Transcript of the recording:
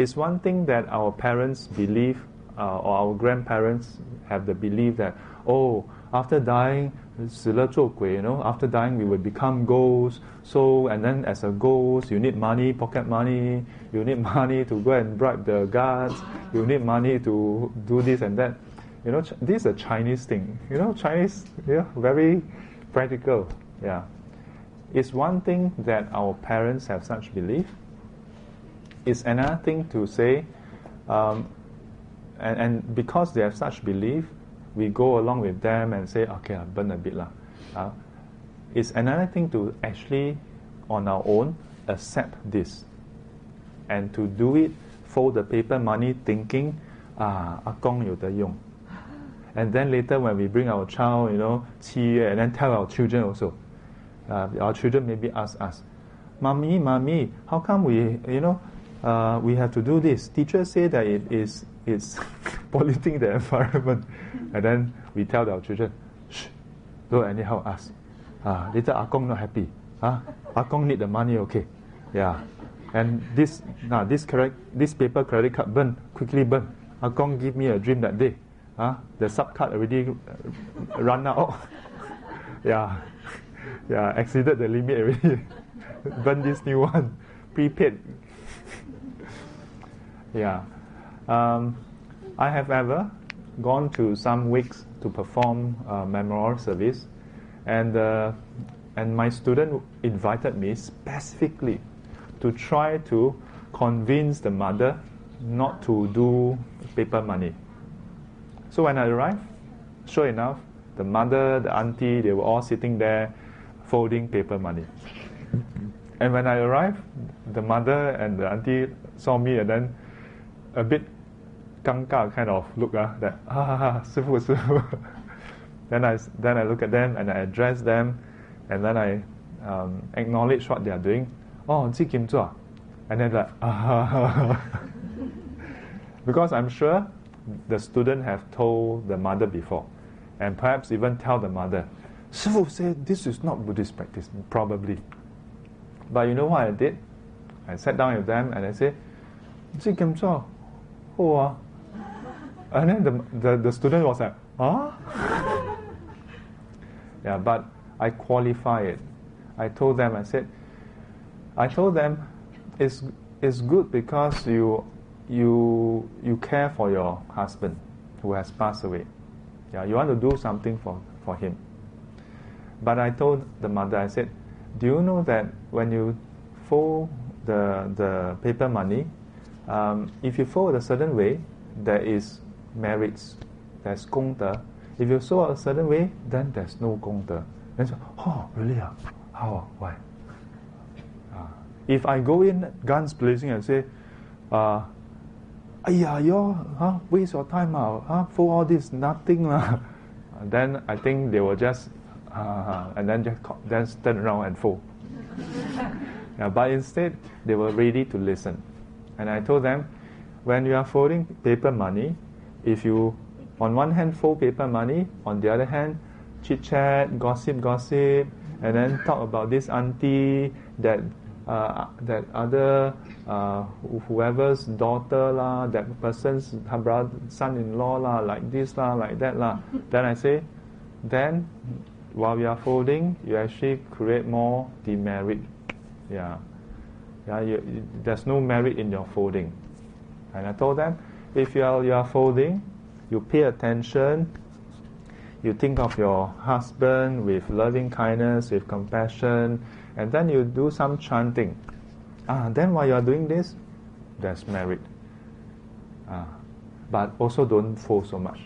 It's one thing that our parents believe, uh, or our grandparents have the belief that, oh, after dying, 死了做鬼, you know, after dying we will become ghosts. So, and then as a ghost, you need money, pocket money, you need money to go and bribe the guards, you need money to do this and that. You know, this is a Chinese thing. You know, Chinese, yeah, very practical. Yeah. It's one thing that our parents have such belief. it's another thing to say, um, and, and because they have such belief, we go along with them and say, okay, I burn a bit. Lah. Uh, it's another thing to actually, on our own, accept this. And to do it for the paper money thinking, ah, akong yu de yong. And then later when we bring our child, you know, 七月, and then tell our children also. Uh, our children maybe ask us, Mommy, Mommy, how come we, you know, uh, we have to do this? Teacher say that it is it's polluting the environment. And then we tell our children, shh, don't anyhow ask. Uh, later Akong not happy. Huh? Akong need the money, okay. Yeah. And this now this correct this paper credit card burn, quickly burn. Akong give me a dream that day. Huh? The sub card already uh, run out. yeah. Yeah, exceeded the limit already. burn this new one. Prepaid. yeah. Um, I have ever gone to some wakes to perform a memorial service, and uh, and my student invited me specifically to try to convince the mother not to do paper money. So when I arrived, sure enough, the mother, the auntie, they were all sitting there folding paper money. And when I arrived, the mother and the auntie saw me and then a bit kanka kind of look, uh, that, ah, sifu, sifu. then, I, then I look at them and I address them and then I um, acknowledge what they are doing. Oh, ji kim zua. And then like, ah. because I'm sure the student have told the mother before and perhaps even tell the mother, Sifu said this is not Buddhist practice, probably but you know what I did I sat down with them and I said 知 kim zua who ah and then the, the, the student was like, huh? yeah, but I qualify it. I told them, I said, I told them it's, it's good because you, you, you care for your husband who has passed away. Yeah, you want to do something for, for him. But I told the mother, I said, do you know that when you fold the, the paper money, um, if you fold a certain way, there is merits, there's gongde. If you fold a certain way, then there's no gongde. Then so, oh, really? Ah? How? Ah? Why? Uh, if I go in guns blazing and say, uh, Aiya, you huh, waste your time, uh, huh, for all this, nothing. Uh, then I think they will just uh, and then just then turn around and fall. yeah, but instead, they were ready to listen. And I told them, when you are folding paper money, if you on one hand fold paper money, on the other hand chit chat, gossip, gossip, and then talk about this auntie, that uh, that other uh, whoever's daughter lah, that person's son-in-law lah, like this lah, like that lah. then I say, then while you are folding, you actually create more demerit. Yeah, yeah. You, there's no merit in your folding. And I told them, if you are, you are folding, you pay attention, you think of your husband with loving kindness, with compassion, and then you do some chanting. Ah, then while you are doing this, there's merit. Ah, but also don't fold so much.